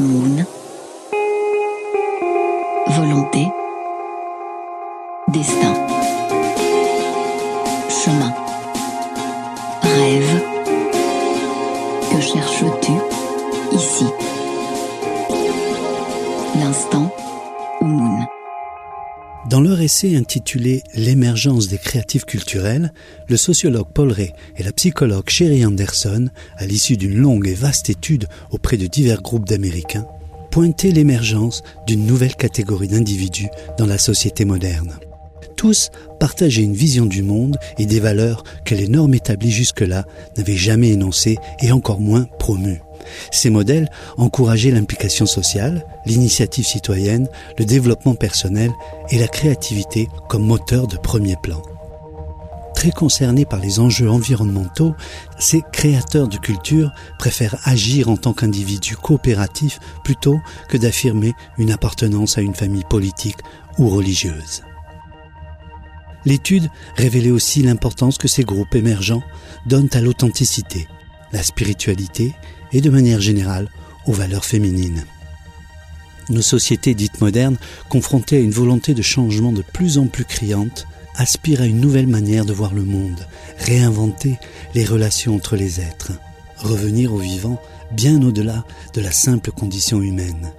Moon. Volonté. Destin. Chemin. Rêve. Que cherches-tu ici? Dans leur essai intitulé L'émergence des créatifs culturels, le sociologue Paul Ray et la psychologue Sherry Anderson, à l'issue d'une longue et vaste étude auprès de divers groupes d'Américains, pointaient l'émergence d'une nouvelle catégorie d'individus dans la société moderne. Tous partageaient une vision du monde et des valeurs que les normes établies jusque-là n'avaient jamais énoncées et encore moins promues. Ces modèles encourageaient l'implication sociale, l'initiative citoyenne, le développement personnel et la créativité comme moteur de premier plan. Très concernés par les enjeux environnementaux, ces créateurs de culture préfèrent agir en tant qu'individus coopératifs plutôt que d'affirmer une appartenance à une famille politique ou religieuse. L'étude révélait aussi l'importance que ces groupes émergents donnent à l'authenticité, la spiritualité et de manière générale aux valeurs féminines. Nos sociétés dites modernes, confrontées à une volonté de changement de plus en plus criante, aspirent à une nouvelle manière de voir le monde, réinventer les relations entre les êtres, revenir au vivant bien au-delà de la simple condition humaine.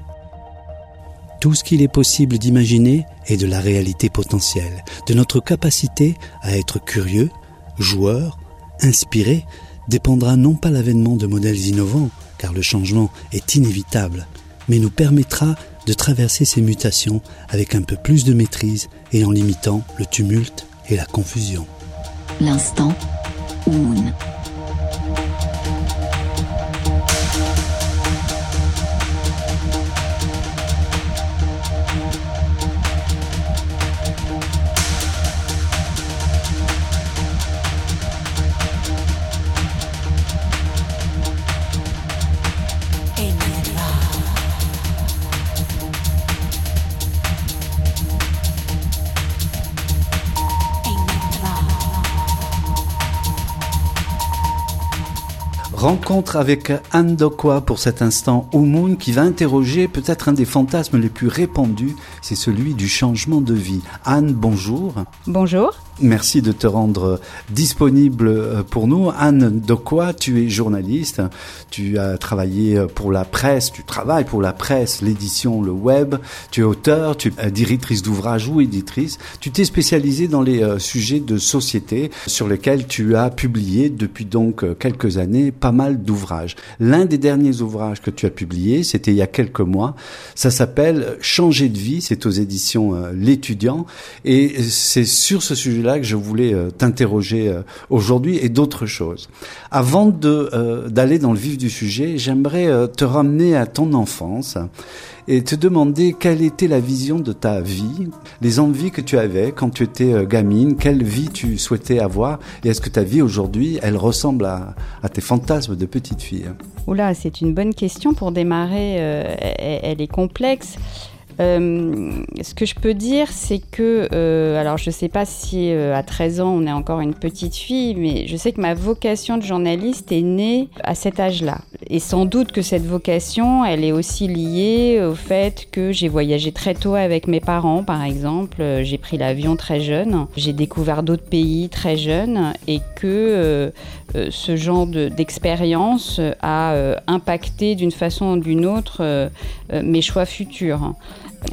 Tout ce qu'il est possible d'imaginer est de la réalité potentielle, de notre capacité à être curieux, joueur, inspiré dépendra non pas l'avènement de modèles innovants, car le changement est inévitable, mais nous permettra de traverser ces mutations avec un peu plus de maîtrise et en limitant le tumulte et la confusion. L'instant Rencontre avec Anne Dokwa pour cet instant. Moon qui va interroger peut-être un des fantasmes les plus répandus, c'est celui du changement de vie. Anne, bonjour. Bonjour. Merci de te rendre disponible euh, pour nous. Anne Dokwa, tu es journaliste, tu as travaillé pour la presse, tu travailles pour la presse, l'édition, le web, tu es auteur, tu es directrice d'ouvrage ou éditrice. Tu t'es spécialisée dans les euh, sujets de société sur lesquels tu as publié depuis donc euh, quelques années pas mal d'ouvrages. L'un des derniers ouvrages que tu as publié, c'était il y a quelques mois, ça s'appelle Changer de vie, c'est aux éditions L'étudiant et c'est sur ce sujet là que je voulais euh, t'interroger euh, aujourd'hui et d'autres choses. Avant de euh, d'aller dans le vif du sujet, j'aimerais te ramener à ton enfance et te demander quelle était la vision de ta vie, les envies que tu avais quand tu étais gamine, quelle vie tu souhaitais avoir, et est-ce que ta vie aujourd'hui, elle ressemble à, tes fantasmes de petite fille? Oula, c'est une bonne question pour démarrer, elle est complexe. Euh, ce que je peux dire, c'est que, euh, alors je ne sais pas si euh, à 13 ans on est encore une petite fille, mais je sais que ma vocation de journaliste est née à cet âge-là. Et sans doute que cette vocation, elle est aussi liée au fait que j'ai voyagé très tôt avec mes parents, par exemple. J'ai pris l'avion très jeune, j'ai découvert d'autres pays très jeune, et que ce genre d'expérience a impacté d'une façon ou d'une autre mes choix futurs.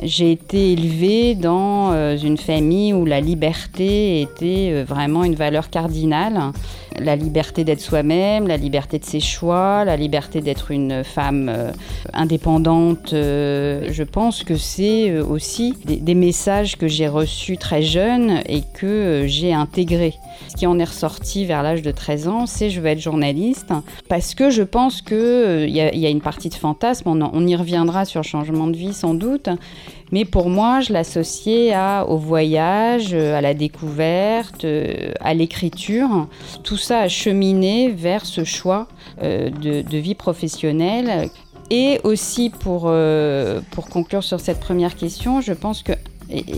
J'ai été élevée dans euh, une famille où la liberté était euh, vraiment une valeur cardinale. La liberté d'être soi-même, la liberté de ses choix, la liberté d'être une femme euh, indépendante. Je pense que c'est aussi des messages que j'ai reçus très jeune et que j'ai intégrés. Ce qui en est ressorti vers l'âge de 13 ans, c'est je veux être journaliste parce que je pense qu'il y, a une partie de fantasme, on, on y reviendra sur changement de vie sans doute, mais pour moi, je l'associais au voyage, à la découverte, euh, à l'écriture. Tout ça a cheminé vers ce choix euh, de, vie professionnelle. Et aussi, pour, euh, pour conclure sur cette première question, je pense que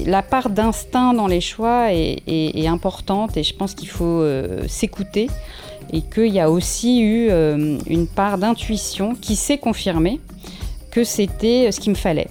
la part d'instinct dans les choix est, importante et je pense qu'il faut s'écouter et qu'il y a aussi eu une part d'intuition qui s'est confirmée que c'était ce qu'il me fallait.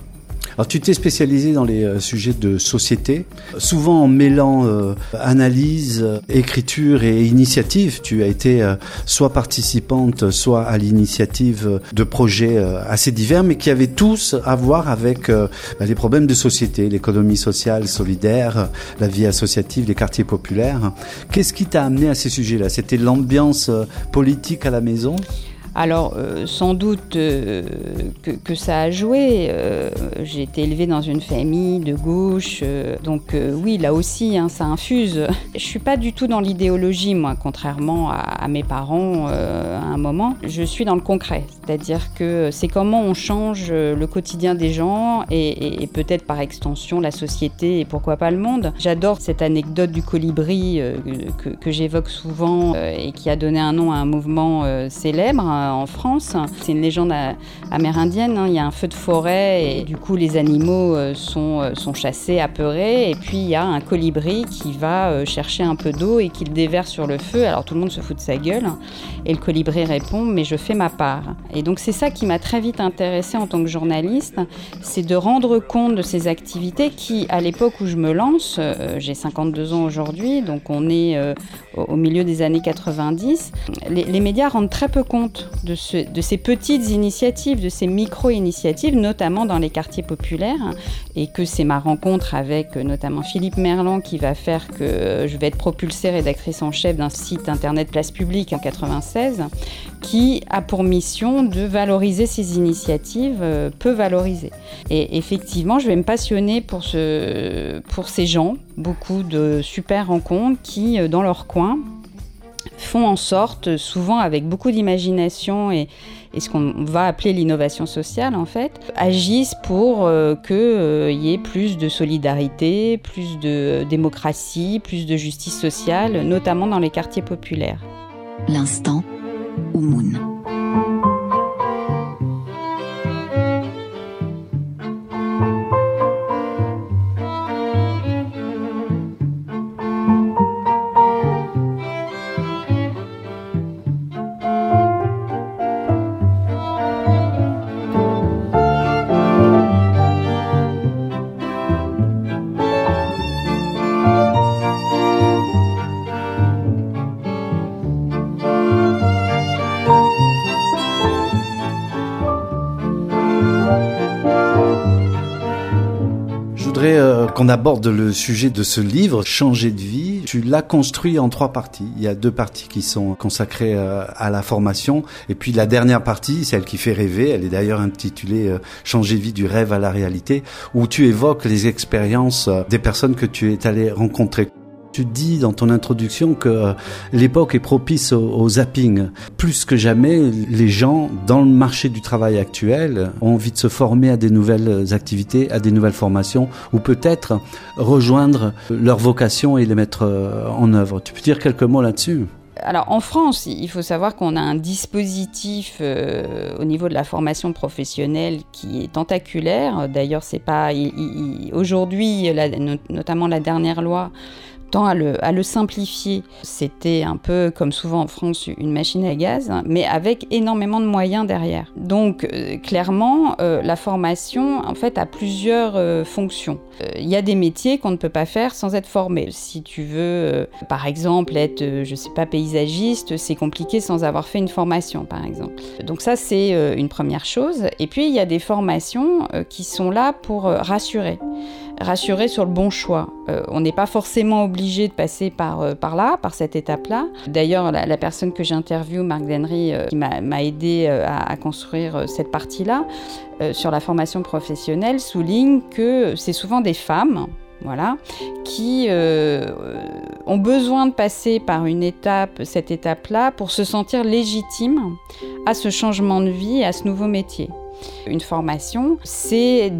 Alors tu t'es spécialisé dans les euh, sujets de société, souvent en mêlant euh, analyse, écriture et initiative. Tu as été euh, soit participante, soit à l'initiative de projets assez divers, mais qui avaient tous à voir avec bah, les problèmes de société, l'économie sociale, solidaire, la vie associative, les quartiers populaires. Qu'est-ce qui t'a amené à ces sujets-là? C'était l'ambiance politique à la maison? Alors, euh, sans doute euh, que, ça a joué. Euh, j'ai été élevée dans une famille de gauche, donc oui, là aussi, hein, ça infuse. Je suis pas du tout dans l'idéologie, moi, contrairement à, mes parents à un moment. Je suis dans le concret, c'est-à-dire que c'est comment on change le quotidien des gens et, peut-être par extension la société et pourquoi pas le monde. J'adore cette anecdote du colibri que, que j'évoque souvent et qui a donné un nom à un mouvement célèbre en France. C'est une légende amérindienne. Hein. Il y a un feu de forêt et du coup les animaux euh, sont, euh, sont chassés, apeurés. Et puis il y a un colibri qui va chercher un peu d'eau et qui le déverse sur le feu. Alors tout le monde se fout de sa gueule. Et le colibri répond Mais je fais ma part. Et donc c'est ça qui m'a très vite intéressée en tant que journaliste c'est de rendre compte de ces activités qui, à l'époque où je me lance, j'ai 52 ans aujourd'hui, donc on est au milieu des années 90, les, les médias rendent très peu compte de, ces petites initiatives, de ces micro-initiatives, notamment dans les quartiers populaires, et que c'est ma rencontre avec euh, notamment Philippe Merlan qui va faire que euh, je vais être propulsée rédactrice en chef d'un site internet Place Publique en 96, qui a pour mission de valoriser ces initiatives euh, peu valorisées. Et effectivement, je vais me passionner pour ces gens, beaucoup de super rencontres qui, dans leur coin, font en sorte, souvent avec beaucoup d'imagination et, ce qu'on va appeler l'innovation sociale en fait, agissent pour euh, qu'il euh, y ait plus de solidarité, plus de démocratie, plus de justice sociale, notamment dans les quartiers populaires. L'instant Oumoun. Aborde le sujet de ce livre, Changer de vie. Tu l'as construit en trois parties. Il y a deux parties qui sont consacrées euh, à la formation. Et puis la dernière partie, celle qui fait rêver, elle est d'ailleurs intitulée euh, Changer de vie du rêve à la réalité, où tu évoques les expériences euh, des personnes que tu es allé rencontrer. Tu dis dans ton introduction que euh, l'époque est propice au, zapping. Plus que jamais, les gens dans le marché du travail actuel ont envie de se former à des nouvelles activités, à des nouvelles formations, ou peut-être rejoindre leur vocation et les mettre euh, en œuvre. Tu peux dire quelques mots là-dessus? Alors en France, il faut savoir qu'on a un dispositif euh, au niveau de la formation professionnelle qui est tentaculaire. D'ailleurs, c'est pas aujourd'hui, notamment la dernière loi à le, simplifier. C'était un peu, comme souvent en France, une machine à gaz, mais avec énormément de moyens derrière. Donc, euh, clairement, euh, la formation, en fait, a plusieurs euh, fonctions. Il y a des métiers qu'on ne peut pas faire sans être formé. Si tu veux, par exemple, être, je sais pas, paysagiste, c'est compliqué sans avoir fait une formation, par exemple. Donc ça, c'est une première chose. Et puis, il y a des formations qui sont là pour rassurer rassurer sur le bon choix. Euh, on n'est pas forcément obligé de passer par, euh, par là, par cette étape-là. D'ailleurs, la, personne que j'interviewe, Marc Denry, euh, qui m'a aidé à, construire cette partie-là, sur la formation professionnelle, souligne que c'est souvent des femmes voilà, qui ont besoin de passer par une étape, cette étape-là, pour se sentir légitimes à ce changement de vie, à ce nouveau métier. Une formation, c'est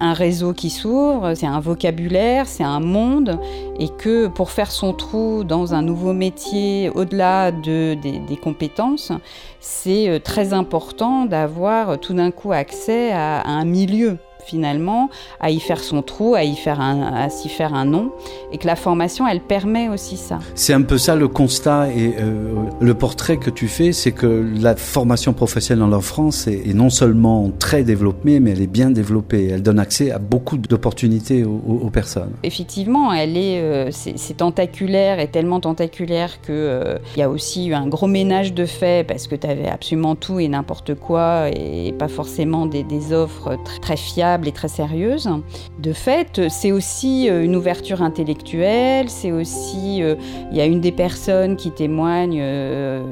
un réseau qui s'ouvre, c'est un vocabulaire, c'est un monde, et que pour faire son trou dans un nouveau métier, au-delà des, compétences, c'est euh, très important d'avoir tout d'un coup accès à, un milieu finalement à y faire son trou, à y faire un, à s'y faire un nom, et que la formation, elle permet aussi ça. C'est un peu ça le constat et euh, le portrait que tu fais, c'est que la formation professionnelle en France est, non seulement très développée, mais elle est bien développée. Elle donne accès à beaucoup d'opportunités aux, personnes. Effectivement, elle est, euh, c'est tentaculaire et tellement tentaculaire que euh, il y a aussi eu un gros ménage de faits parce que tu avais absolument tout et n'importe quoi et pas forcément des, des offres très, très fiables et très sérieuses. De fait, c'est aussi une ouverture intellectuelle, c'est aussi, il y a une des personnes qui témoigne,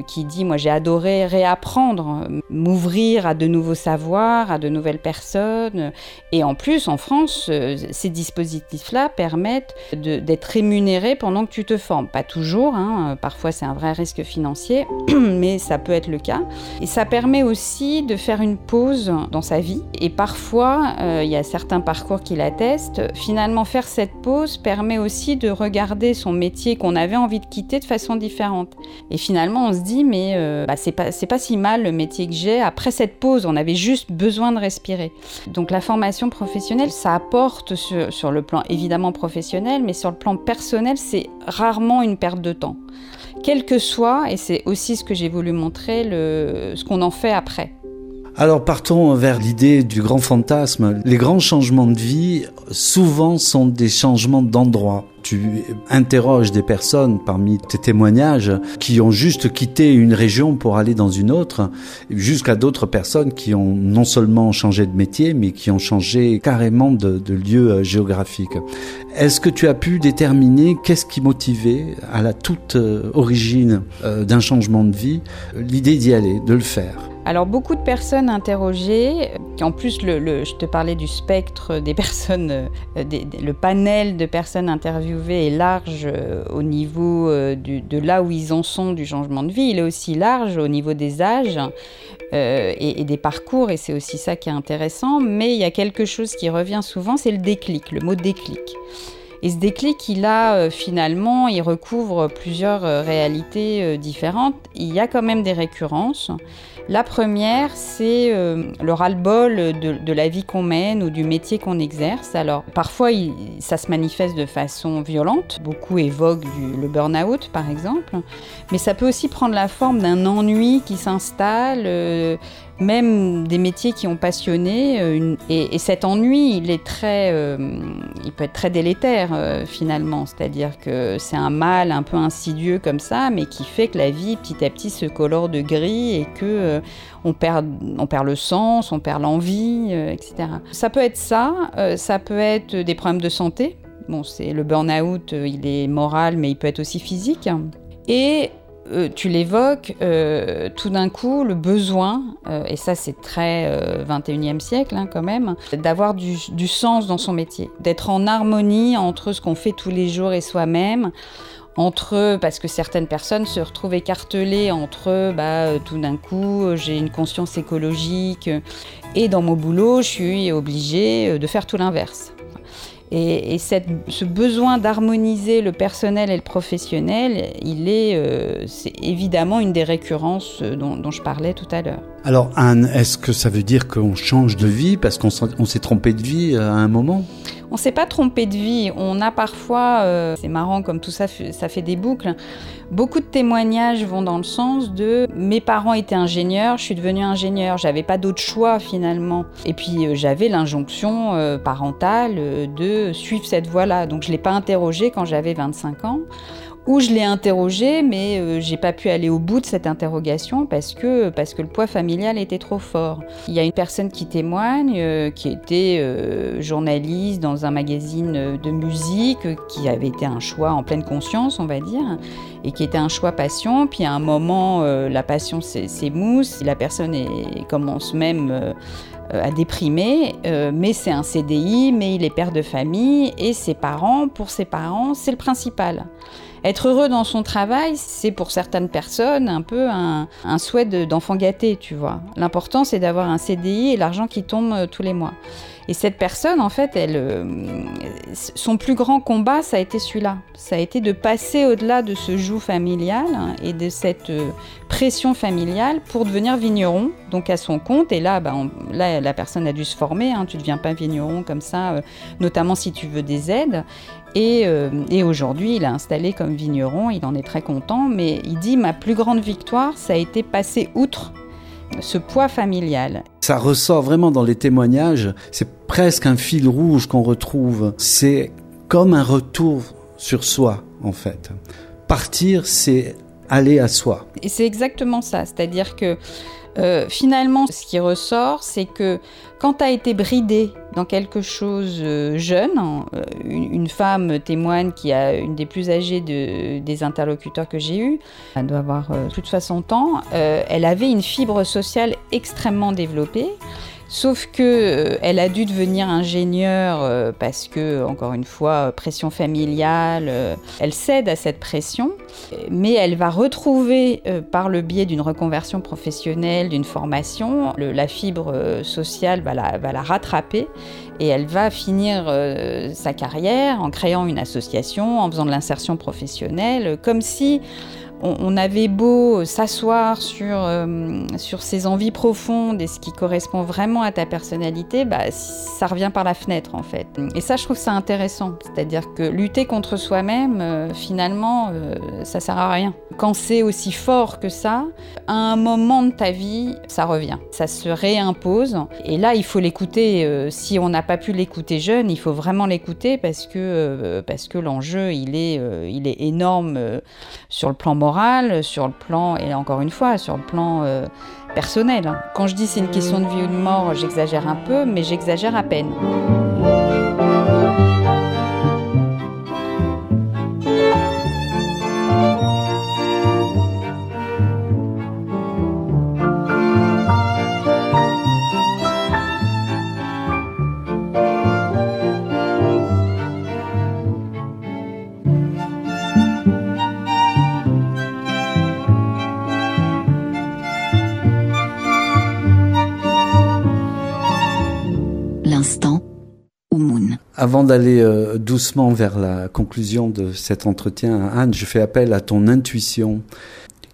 qui dit, moi j'ai adoré réapprendre, m'ouvrir à de nouveaux savoirs, à de nouvelles personnes. Et en plus, en France, euh, ces dispositifs-là permettent d'être rémunérés pendant que tu te formes. Pas toujours, hein, parfois c'est un vrai risque financier, mais ça peut être le cas. Et ça permet aussi de faire une pause dans sa vie. Et parfois, euh, il y a certains parcours qui l'attestent, finalement faire cette pause permet aussi de regarder son métier qu'on avait envie de quitter de façon différente. Et finalement, on se dit, mais euh, bah, c'est pas, si mal le métier que j'ai. Après cette pause, on avait juste besoin de respirer. Donc la formation professionnelle, ça apporte sur, le plan évidemment professionnel, mais sur le plan personnel, c'est rarement une perte de temps. Quel que soit, et c'est aussi ce que j'ai voulu montrer, ce qu'on en fait après. Alors partons vers l'idée du grand fantasme. Les grands changements de vie, souvent, sont des changements d'endroit. Tu interroges des personnes parmi tes témoignages qui ont juste quitté une région pour aller dans une autre, jusqu'à d'autres personnes qui ont non seulement changé de métier, mais qui ont changé carrément de, lieu euh, géographique. Est-ce que tu as pu déterminer qu'est-ce qui motivait à la toute euh, origine euh, d'un changement de vie? L'idée d'y aller, de le faire alors beaucoup de personnes interrogées, en plus le, je te parlais du spectre des personnes, euh, le panel de personnes interviewées est large euh, au niveau euh, de là où ils en sont du changement de vie, il est aussi large au niveau des âges et, et, des parcours, et c'est aussi ça qui est intéressant, mais il y a quelque chose qui revient souvent, c'est le déclic, le mot déclic. Et ce déclic, il a finalement, il recouvre plusieurs réalités différentes. Il y a quand même des récurrences. La première, c'est euh, le ras-le-bol de, la vie qu'on mène ou du métier qu'on exerce. Alors, parfois, ça se manifeste de façon violente. Beaucoup évoquent le burn-out, par exemple. Mais ça peut aussi prendre la forme d'un ennui qui s'installe, euh, même des métiers qui ont passionné. Euh, et, cet ennui, il est très, euh, il peut être très délétère euh, finalement. C'est-à-dire que c'est un mal un peu insidieux comme ça, mais qui fait que la vie petit à petit se colore de gris et que on perd, on perd le sens, on perd l'envie, etc. Ça peut être ça. ça peut être des problèmes de santé. Bon, c'est le burn-out, il est moral, mais il peut être aussi physique. Et euh, tu l'évoques, euh, tout d'un coup, le besoin, euh, et ça c'est très 21e siècle hein, quand même, d'avoir du, sens dans son métier, d'être en harmonie entre ce qu'on fait tous les jours et soi-même, entre, parce que certaines personnes se retrouvent écartelées entre, bah, tout d'un coup, j'ai une conscience écologique, et dans mon boulot, je suis obligée de faire tout l'inverse. Et, ce besoin d'harmoniser le personnel et le professionnel, il est, euh, c'est évidemment une des récurrences euh, dont, je parlais tout à l'heure. Alors Anne, est-ce que ça veut dire qu'on change de vie parce qu'on s'est trompé de vie euh, à un moment? On s'est pas trompé de vie. On a parfois, c'est marrant comme tout ça, ça fait des boucles. Beaucoup de témoignages vont dans le sens de mes parents étaient ingénieurs, je suis devenue ingénieur, j'avais pas d'autre choix finalement. Et puis euh, j'avais l'injonction euh, parentale euh, de suivre cette voie-là. Donc je l'ai pas interrogé quand j'avais 25 ans où je l'ai interrogé, mais euh, j'ai pas pu aller au bout de cette interrogation parce que, parce que le poids familial était trop fort. Il y a une personne qui témoigne, euh, qui était euh, journaliste dans un magazine de musique, qui avait été un choix en pleine conscience, on va dire, et qui était un choix passion. Puis à un moment, la passion s'émousse, la personne commence même à déprimer, mais c'est un CDI, mais il est père de famille, et ses parents, pour ses parents, c'est le principal. Être heureux dans son travail, c'est pour certaines personnes un peu un, souhait d'enfant gâté, tu vois. L'important, c'est d'avoir un CDI et l'argent qui tombe euh, tous les mois. Et cette personne, en fait, elle, euh, son plus grand combat, ça a été celui-là. Ça a été de passer au-delà de ce joug familial et de cette euh, pression familiale pour devenir vigneron, donc à son compte. Et là, bah, la personne a dû se former. Hein. tu ne deviens pas vigneron comme ça, notamment si tu veux des aides. Et, euh, et aujourd'hui, il est installé comme vigneron, il en est très content, mais il dit ma plus grande victoire, ça a été passer outre ce poids familial. Ça ressort vraiment dans les témoignages, c'est presque un fil rouge qu'on retrouve. C'est comme un retour sur soi, en fait. Partir, c'est aller à soi. Et c'est exactement ça, c'est-à-dire que euh, finalement, ce qui ressort, c'est que quand tu as été bridé dans quelque chose euh, jeune, euh, une, femme témoigne qui a une des plus âgées des interlocuteurs que j'ai eus, elle doit avoir de 60 ans, elle avait une fibre sociale extrêmement développée. Sauf que euh, elle a dû devenir ingénieure euh, parce que, encore une fois, pression familiale, euh, elle cède à cette pression, mais elle va retrouver par le biais d'une reconversion professionnelle, d'une formation, la fibre sociale va la, rattraper et elle va finir sa carrière en créant une association, en faisant de l'insertion professionnelle, comme si on, avait beau s'asseoir sur, euh, sur ses envies profondes et ce qui correspond vraiment à ta personnalité, bah, ça revient par la fenêtre en fait. Et ça, je trouve ça intéressant. C'est-à-dire que lutter contre soi-même, euh, finalement, euh, ça sert à rien. Quand c'est aussi fort que ça, à un moment de ta vie, ça revient. Ça se réimpose. Et là, il faut l'écouter. si on n'a pas pu l'écouter jeune, il faut vraiment l'écouter parce que, que l'enjeu, il est, il est énorme sur le plan moral, sur le plan, et encore une fois, sur le plan euh, personnel. Quand je dis c'est une question de vie ou de mort, j'exagère un peu, mais j'exagère à peine. Avant d'aller euh, doucement vers la conclusion de cet entretien, Anne, je fais appel à ton intuition.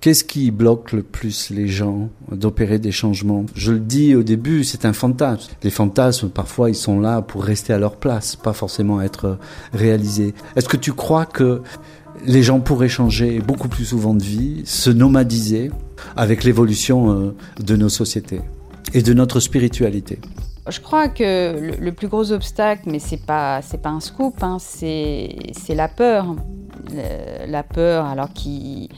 Qu'est-ce qui bloque le plus les gens d'opérer des changements? Je le dis au début, c'est un fantasme. Les fantasmes, parfois, ils sont là pour rester à leur place, pas forcément être réalisés. Est-ce que tu crois que les gens pourraient changer beaucoup plus souvent de vie, se nomadiser avec l'évolution euh, de nos sociétés et de notre spiritualité? Je crois que le, plus gros obstacle, mais c'est pas c'est pas un scoop, hein, c'est la peur, la peur alors qui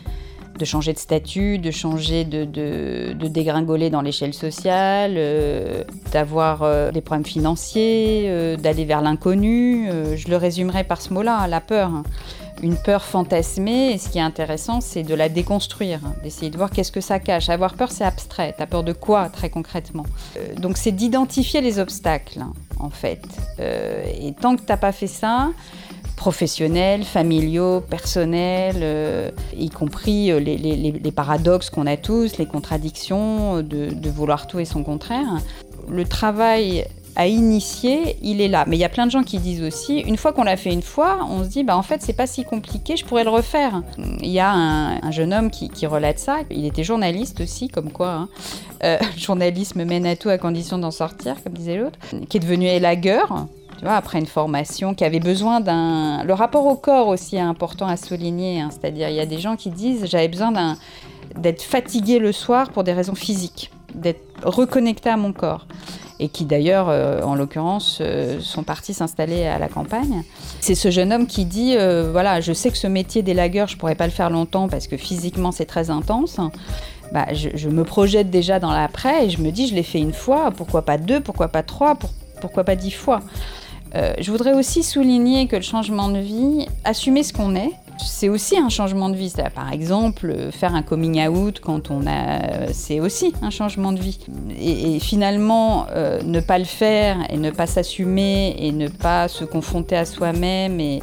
de changer de statut, de changer de, de, dégringoler dans l'échelle sociale, euh, d'avoir euh, des problèmes financiers, euh, d'aller vers l'inconnu. je le résumerai par ce mot-là, la peur. Une peur fantasmée. Et ce qui est intéressant, c'est de la déconstruire, d'essayer de voir qu'est-ce que ça cache. Avoir peur, c'est abstrait. T'as peur de quoi, très concrètement? Euh, Donc, c'est d'identifier les obstacles, en fait. Euh, et tant que t'as pas fait ça, professionnels, familiaux, personnels, euh, y compris les, paradoxes qu'on a tous, les contradictions de vouloir tout et son contraire. Le travail à initier, il est là. Mais il y a plein de gens qui disent aussi, une fois qu'on l'a fait une fois, on se dit, bah en fait, c'est pas si compliqué, je pourrais le refaire. Il y a un, jeune homme qui, relate ça. Il était journaliste aussi, comme quoi. Hein. Euh, journalisme mène à tout à condition d'en sortir, comme disait l'autre. Qui est devenu élagueur. Tu vois, après une formation, qui avait besoin d'un. Le rapport au corps aussi est important à souligner. Hein. C'est-à-dire, il y a des gens qui disent, j'avais besoin d'être fatigué le soir pour des raisons physiques, d'être reconnecté à mon corps et qui d'ailleurs, euh, en l'occurrence, euh, sont partis s'installer à la campagne. C'est ce jeune homme qui dit, euh, voilà, je sais que ce métier d'élagueur, je pourrais pas le faire longtemps parce que physiquement c'est très intense. Bah, je, me projette déjà dans l'après et je me dis, je l'ai fait une fois, pourquoi pas deux, pourquoi pas trois, pourquoi pas dix fois. je voudrais aussi souligner que le changement de vie, assumer ce qu'on est, c'est aussi un changement de vie. Par exemple, faire un coming out quand on a, c'est aussi un changement de vie. Et, finalement, euh, ne pas le faire et ne pas s'assumer et ne pas se confronter à soi-même et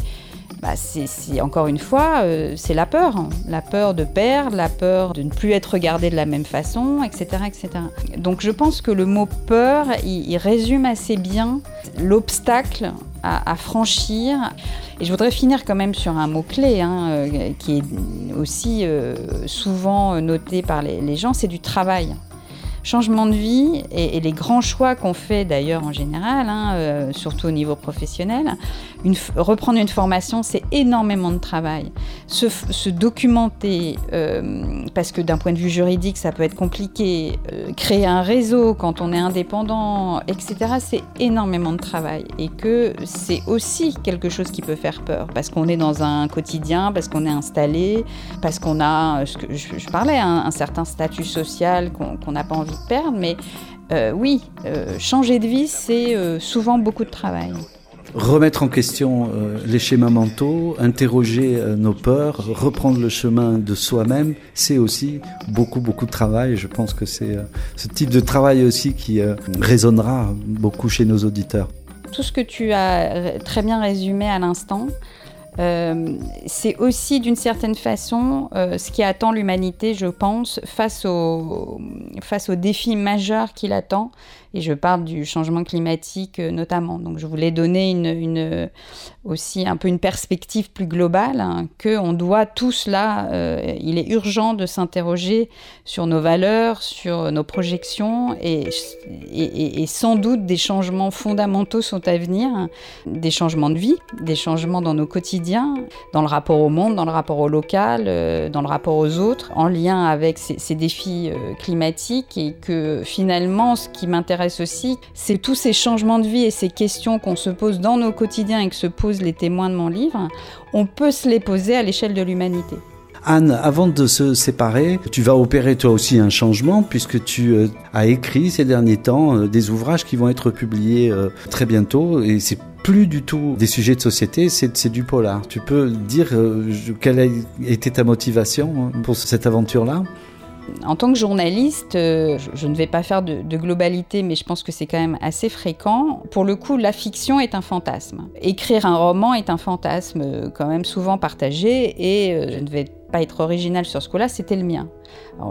bah, c'est encore une fois, euh, c'est la peur. Hein. La peur de perdre, la peur de ne plus être regardé de la même façon, etc. etc. Donc je pense que le mot peur, il résume assez bien l'obstacle à, franchir. Et je voudrais finir quand même sur un mot-clé hein, qui est aussi souvent noté par les gens, c'est du travail changement de vie et, les grands choix qu'on fait d'ailleurs en général, hein, euh, surtout au niveau professionnel, reprendre une formation, c'est énormément de travail. Se, documenter, euh, parce que d'un point de vue juridique, ça peut être compliqué, euh, créer un réseau quand on est indépendant, etc., c'est énormément de travail. Et que c'est aussi quelque chose qui peut faire peur, parce qu'on est dans un quotidien, parce qu'on est installé, parce qu'on a, que je, parlais, hein, un certain statut social qu'on n'a pas envie de perdre, mais euh, oui, changer de vie, c'est souvent beaucoup de travail remettre en question euh, les schémas mentaux, interroger euh, nos peurs, reprendre le chemin de soi-même, c'est aussi beaucoup, beaucoup de travail. Je pense que c'est euh, ce type de travail aussi qui résonnera beaucoup chez nos auditeurs. Tout ce que tu as très bien résumé à l'instant, c'est aussi d'une certaine façon ce qui attend l'humanité, je pense, face, au, face aux défis majeurs qu'il attend et je parle du changement climatique euh, notamment. Donc je voulais donner une, aussi un peu une perspective plus globale, hein, qu'on doit tous là, euh, il est urgent de s'interroger sur nos valeurs, sur nos projections, et, et, sans doute des changements fondamentaux sont à venir, des changements de vie, des changements dans nos quotidiens, dans le rapport au monde, dans le rapport au local, euh, dans le rapport aux autres, en lien avec ces, défis climatiques, et que finalement ce qui m'intéresse aussi, c'est tous ces changements de vie et ces questions qu'on se pose dans nos quotidiens et que se posent les témoins de mon livre, on peut se les poser à l'échelle de l'humanité. Anne, avant de se séparer, tu vas opérer toi aussi un changement puisque tu euh, as écrit ces derniers temps euh, des ouvrages qui vont être publiés euh, très bientôt et c'est plus du tout des sujets de société, c'est du polar. Tu peux dire quelle a été ta motivation pour cette aventure-là? En tant que journaliste, euh, je ne vais pas faire de, globalité, mais je pense que c'est quand même assez fréquent. Pour le coup, la fiction est un fantasme. Écrire un roman est un fantasme euh, quand même souvent partagé, et euh, je ne vais pas être original sur ce coup-là, c'était le mien.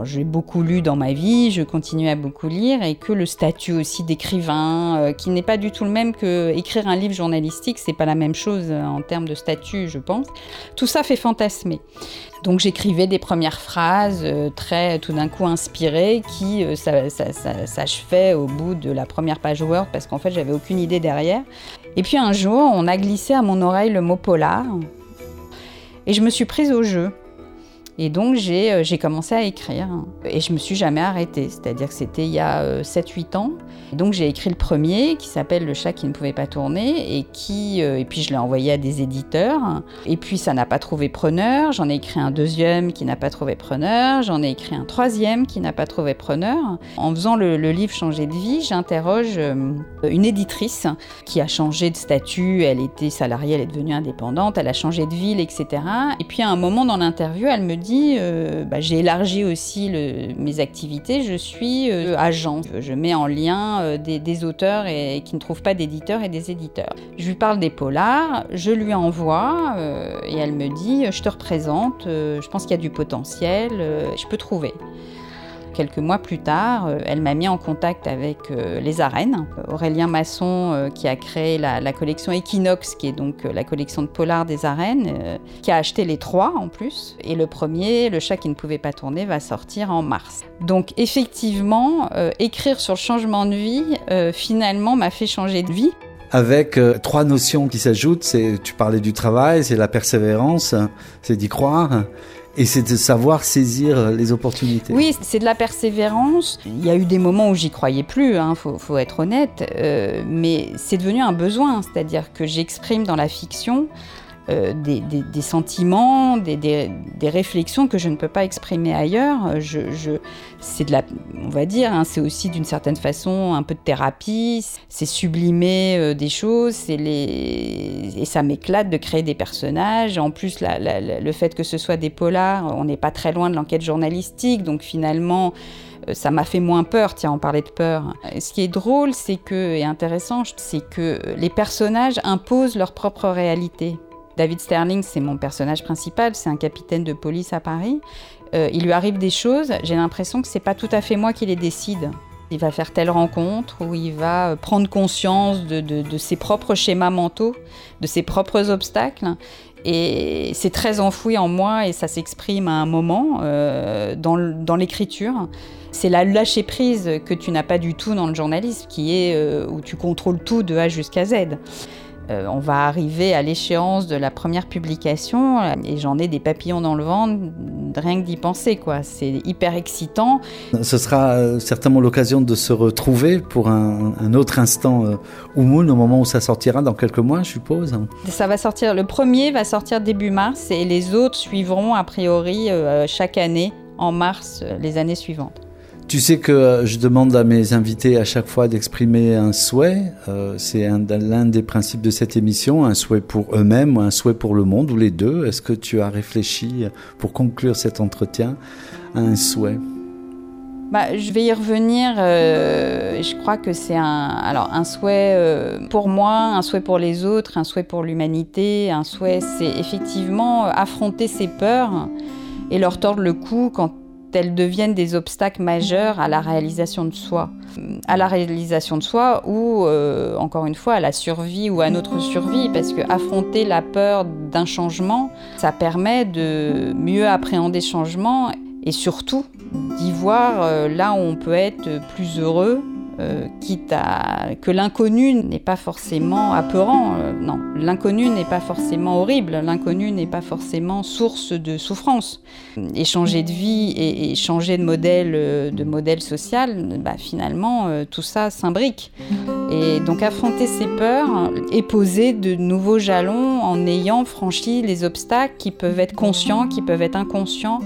J'ai beaucoup lu dans ma vie, je continue à beaucoup lire, et que le statut aussi d'écrivain, euh, qui n'est pas du tout le même que écrire un livre journalistique, c'est pas la même chose euh, en termes de statut, je pense. Tout ça fait fantasmer. Donc j'écrivais des premières phrases euh, très tout d'un coup inspirées qui s'achevaient au bout de la première page Word parce qu'en fait j'avais aucune idée derrière. Et puis un jour, on a glissé à mon oreille le mot polar et je me suis prise au jeu. Et donc euh, j'ai commencé à écrire et je me suis jamais arrêtée. C'est-à-dire que c'était il y a 7-8 euh, ans. Donc j'ai écrit le premier qui s'appelle Le chat qui ne pouvait pas tourner et qui euh, et puis je l'ai envoyé à des éditeurs. Et puis ça n'a pas trouvé preneur. J'en ai écrit un deuxième qui n'a pas trouvé preneur. J'en ai écrit un troisième qui n'a pas trouvé preneur. En faisant le, livre Changer de vie, j'interroge une éditrice qui a changé de statut. Elle était salariée, elle est devenue indépendante. Elle a changé de ville, etc. Et puis à un moment dans l'interview, elle me dit euh, bah, j'ai élargi aussi mes activités, je suis euh, agent. Je mets en lien euh, des, auteurs et, qui ne trouvent pas d'éditeurs et des éditeurs. Je lui parle des polars, je lui envoie et elle me dit, je te représente, je pense qu'il y a du potentiel, je peux trouver quelques mois plus tard, euh, elle m'a mis en contact avec euh, les arènes. Aurélien Masson, euh, qui a créé la, collection Equinox, qui est donc la collection de polar des arènes, qui a acheté les trois en plus. Et le premier, Le chat qui ne pouvait pas tourner, va sortir en mars. Donc effectivement, écrire sur le changement de vie, finalement, m'a fait changer de vie avec trois notions qui s'ajoutent. C'est, tu parlais du travail, c'est la persévérance, c'est d'y croire, et c'est de savoir saisir les opportunités. Oui, c'est de la persévérance. Il y a eu des moments où j'y croyais plus, il hein, faut, être honnête, euh, mais c'est devenu un besoin, c'est-à-dire que j'exprime dans la fiction euh, des, sentiments, des, réflexions que je ne peux pas exprimer ailleurs. C'est de la, on va dire, hein, c'est aussi d'une certaine façon un peu de thérapie. C'est sublimer euh, des choses, et ça m'éclate de créer des personnages. En plus, le fait que ce soit des polars, on n'est pas très loin de l'enquête journalistique, donc finalement euh, ça m'a fait moins peur, tiens, on parlait de peur. Ce qui est drôle, c'est que, et intéressant, c'est que les personnages imposent leur propre réalité. David Sterling, c'est mon personnage principal, c'est un capitaine de police à Paris. Euh, il lui arrive des choses, j'ai l'impression que c'est pas tout à fait moi qui les décide. Il va faire telle rencontre où il va prendre conscience de, ses propres schémas mentaux, de ses propres obstacles et c'est très enfoui en moi et ça s'exprime à un moment euh, dans, l'écriture. C'est la lâcher prise que tu n'as pas du tout dans le journalisme, qui est euh, où tu contrôles tout de A jusqu'à Z. Euh, on va arriver à l'échéance de la première publication et j'en ai des papillons dans le ventre rien que d'y penser quoi. C'est hyper excitant. Ce sera euh, certainement l'occasion de se retrouver pour un, autre instant euh, au moment où ça sortira dans quelques mois, je suppose. Ça va sortir. Le premier va sortir début mars et les autres suivront a priori euh, chaque année en mars les années suivantes. Tu sais que euh, je demande à mes invités à chaque fois d'exprimer un souhait. Euh, c'est l'un des principes de cette émission, un souhait pour eux-mêmes ou un souhait pour le monde, ou les deux. Est-ce que tu as réfléchi pour conclure cet entretien à un souhait? Bah, je vais y revenir. Euh, je crois que c'est un, alors un souhait pour moi, un souhait pour les autres, un souhait pour l'humanité. Un souhait, c'est effectivement affronter ses peurs et leur tordre le cou quand elles deviennent des obstacles majeurs à la réalisation de soi. À la réalisation de soi ou, euh, encore une fois, à la survie ou à notre survie, parce que affronter la peur d'un changement, ça permet de mieux appréhender ce changement et surtout d'y voir euh, là où on peut être plus heureux euh, quitte à que l'inconnu n'est pas forcément apeurant. Euh, non, l'inconnu n'est pas forcément horrible, l'inconnu n'est pas forcément source de souffrance. Et changer de vie et, changer de modèle, euh, de modèle social, bah, finalement, tout ça s'imbrique. Et donc affronter ses peurs et poser de nouveaux jalons en ayant franchi les obstacles qui peuvent être conscients, qui peuvent être inconscients,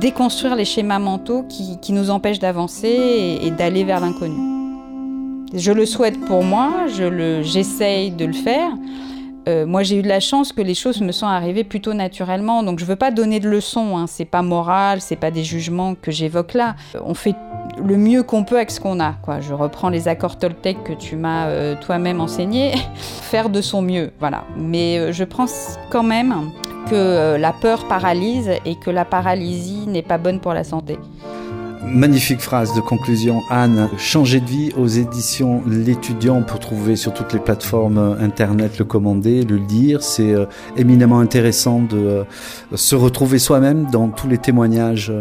déconstruire les schémas mentaux qui, nous empêchent d'avancer et d'aller vers l'inconnu. Je le souhaite pour moi, je j'essaye de le faire. Euh, moi, j'ai eu de la chance que les choses me sont arrivées plutôt naturellement, donc je veux pas donner de leçons. Hein. C'est pas moral, c'est pas des jugements que j'évoque là. On fait le mieux qu'on peut avec ce qu'on a. Quoi. Je reprends les accords Toltec que tu m'as euh, toi-même enseigné. Faire de son mieux, voilà. Mais euh, je pense quand même que la peur paralyse et que la paralysie n'est pas bonne pour la santé. Magnifique phrase de conclusion, Anne. Changer de vie aux éditions L'étudiant pour trouver sur toutes les plateformes euh, internet le commander, le lire. C'est euh, éminemment intéressant de euh, se retrouver soi-même dans tous les témoignages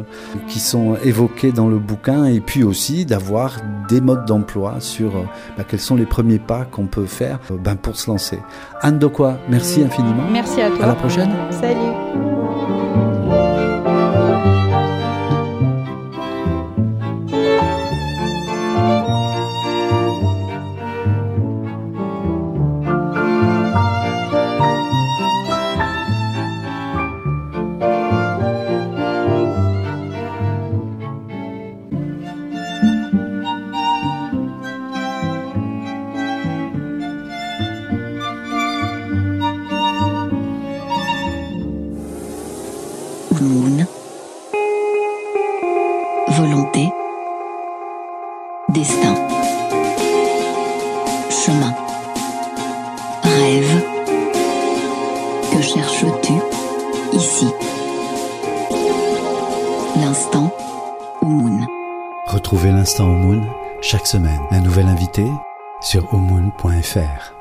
qui sont évoqués dans le bouquin et puis aussi d'avoir des modes d'emploi sur bah, quels sont les premiers pas qu'on peut faire ben, pour se lancer. Anne quoi? Merci infiniment. Merci à toi. À la prochaine. Salut. Retrouvez